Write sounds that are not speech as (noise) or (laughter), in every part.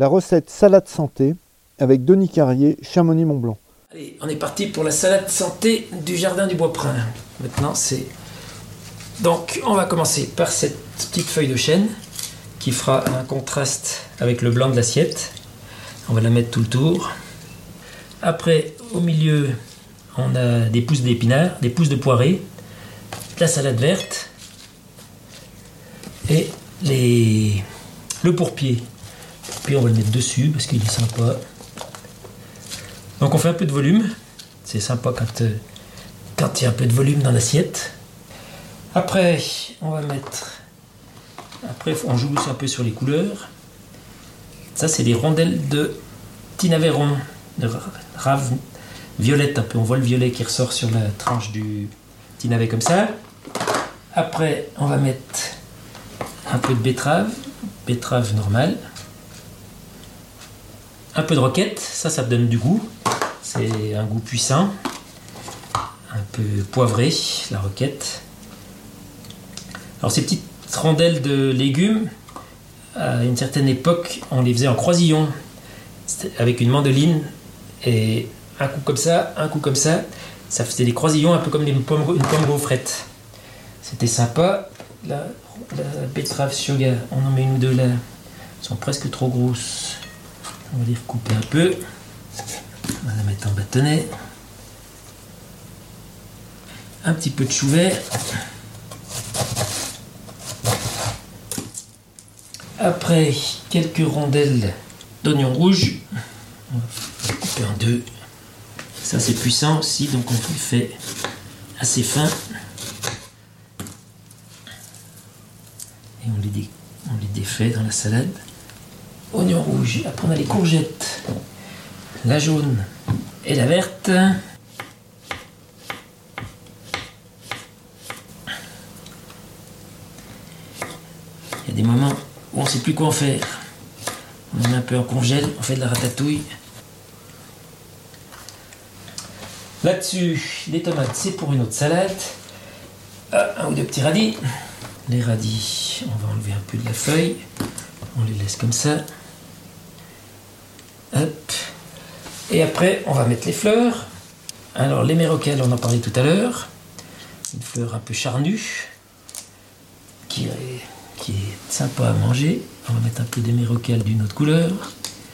la recette salade santé avec Denis Carrier, Chamonix-Mont-Blanc. Allez, on est parti pour la salade santé du jardin du Bois-Prin. Maintenant, c'est. Donc, on va commencer par cette petite feuille de chêne qui fera un contraste avec le blanc de l'assiette. On va la mettre tout le tour. Après, au milieu, on a des pousses d'épinards, des pousses de poirée, la salade verte et les... le pourpier. Puis on va le mettre dessus parce qu'il est sympa. Donc on fait un peu de volume. C'est sympa quand, euh, quand il y a un peu de volume dans l'assiette. Après, on va mettre. Après, on joue aussi un peu sur les couleurs. Ça, c'est des rondelles de tinaveron, de rave violette un peu. On voit le violet qui ressort sur la tranche du tinavet comme ça. Après, on va mettre un peu de betterave, betterave normale. Un peu de roquette, ça, ça donne du goût. C'est un goût puissant. Un peu poivré, la roquette. Alors, ces petites rondelles de légumes, à une certaine époque, on les faisait en croisillon, avec une mandoline, et un coup comme ça, un coup comme ça, ça faisait des croisillons un peu comme une pomme, une pomme gaufrette. C'était sympa. La, la betterave sugar, on en met une ou deux là, elles sont presque trop grosses. On va les recouper un peu. On va la mettre en bâtonnet. Un petit peu de chou vert. Après, quelques rondelles d'oignon rouge. On va couper en deux. Ça c'est puissant aussi, donc on le fait assez fin. Et on les, on les défait dans la salade. Oignon rouge. Après on a les courgettes. La jaune et la verte. Il y a des moments où on ne sait plus quoi en faire. On met un peu en congèle, on fait de la ratatouille. Là-dessus, les tomates, c'est pour une autre salade. Ah, un ou deux petits radis. Les radis, on va enlever un peu de la feuille. On les laisse comme ça. Et après, on va mettre les fleurs. Alors, les mérocales, on en parlait tout à l'heure. Une fleur un peu charnue, qui est, qui est sympa à manger. On va mettre un peu d'émérocale d'une autre couleur.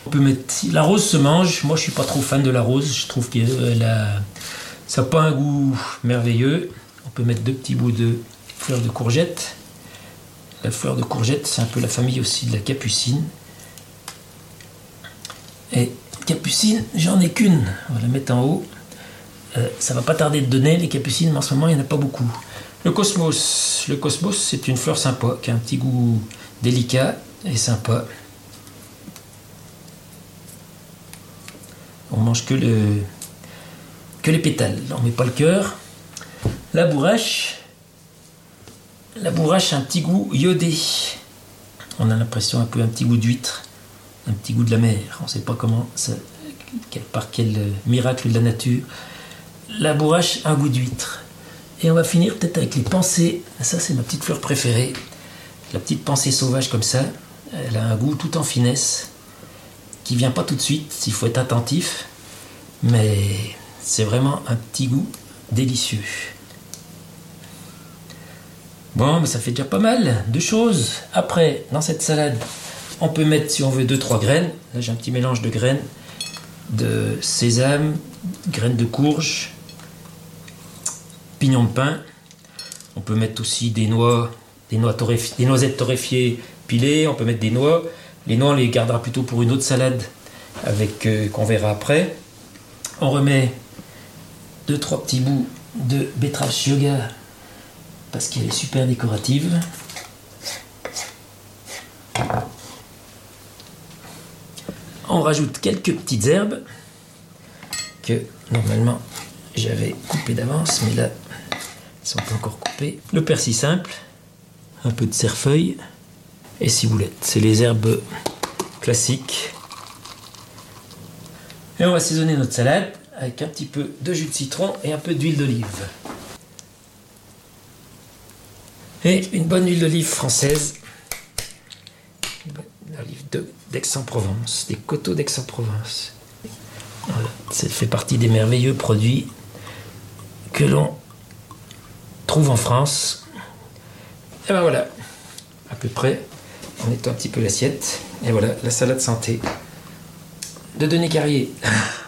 On peut mettre. La rose se mange. Moi, je suis pas trop fan de la rose. Je trouve qu'elle a. Ça n'a pas un goût merveilleux. On peut mettre deux petits bouts de fleurs de courgette. La fleur de courgette, c'est un peu la famille aussi de la capucine. Et capucine, j'en ai qu'une. On va la mettre en haut. Euh, ça va pas tarder de donner les capucines, mais en ce moment, il n'y en a pas beaucoup. Le cosmos. Le cosmos, c'est une fleur sympa, qui a un petit goût délicat et sympa. On mange que le que les pétales. On met pas le cœur. La bourrache. La bourrache un petit goût iodé. On a l'impression un peu un petit goût d'huître, un petit goût de la mer. On ne sait pas comment par quel miracle de la nature. La bourrache un goût d'huître. Et on va finir peut-être avec les pensées. Ça, c'est ma petite fleur préférée. La petite pensée sauvage comme ça. Elle a un goût tout en finesse qui vient pas tout de suite. Il faut être attentif. Mais c'est vraiment un petit goût délicieux. Bon, mais ça fait déjà pas mal de choses. Après, dans cette salade, on peut mettre, si on veut, 2-3 graines. Là, j'ai un petit mélange de graines de sésame, graines de courge, pignons de pain. On peut mettre aussi des noix, des, noix noisettes torréfiées pilées. On peut mettre des noix. Les noix, on les gardera plutôt pour une autre salade avec euh, qu'on verra après. On remet 2-3 petits bouts de betterave yoga parce qu'elle est super décorative. On rajoute quelques petites herbes que normalement j'avais coupées d'avance, mais là elles sont pas encore coupées. Le persil simple, un peu de cerfeuil et ciboulette. C'est les herbes classiques. Et on va assaisonner notre salade avec un petit peu de jus de citron et un peu d'huile d'olive. Et une bonne huile d'olive française. D'Aix-en-Provence, des coteaux d'Aix-en-Provence. Voilà, ça fait partie des merveilleux produits que l'on trouve en France. Et ben voilà, à peu près, on nettoie un petit peu l'assiette. Et voilà, la salade santé de Denis Carrier. (laughs)